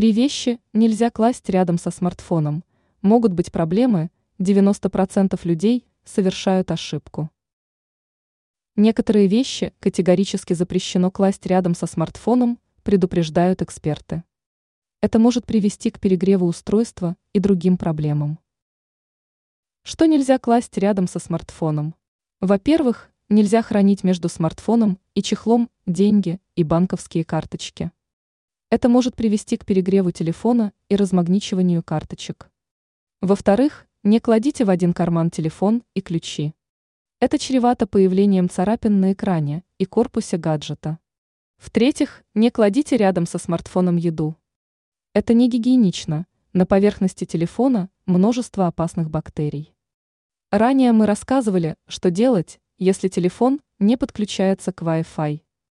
Три вещи нельзя класть рядом со смартфоном. Могут быть проблемы, 90% людей совершают ошибку. Некоторые вещи категорически запрещено класть рядом со смартфоном, предупреждают эксперты. Это может привести к перегреву устройства и другим проблемам. Что нельзя класть рядом со смартфоном? Во-первых, нельзя хранить между смартфоном и чехлом деньги и банковские карточки. Это может привести к перегреву телефона и размагничиванию карточек. Во-вторых, не кладите в один карман телефон и ключи. Это чревато появлением царапин на экране и корпусе гаджета. В-третьих, не кладите рядом со смартфоном еду. Это не гигиенично, на поверхности телефона множество опасных бактерий. Ранее мы рассказывали, что делать, если телефон не подключается к Wi-Fi.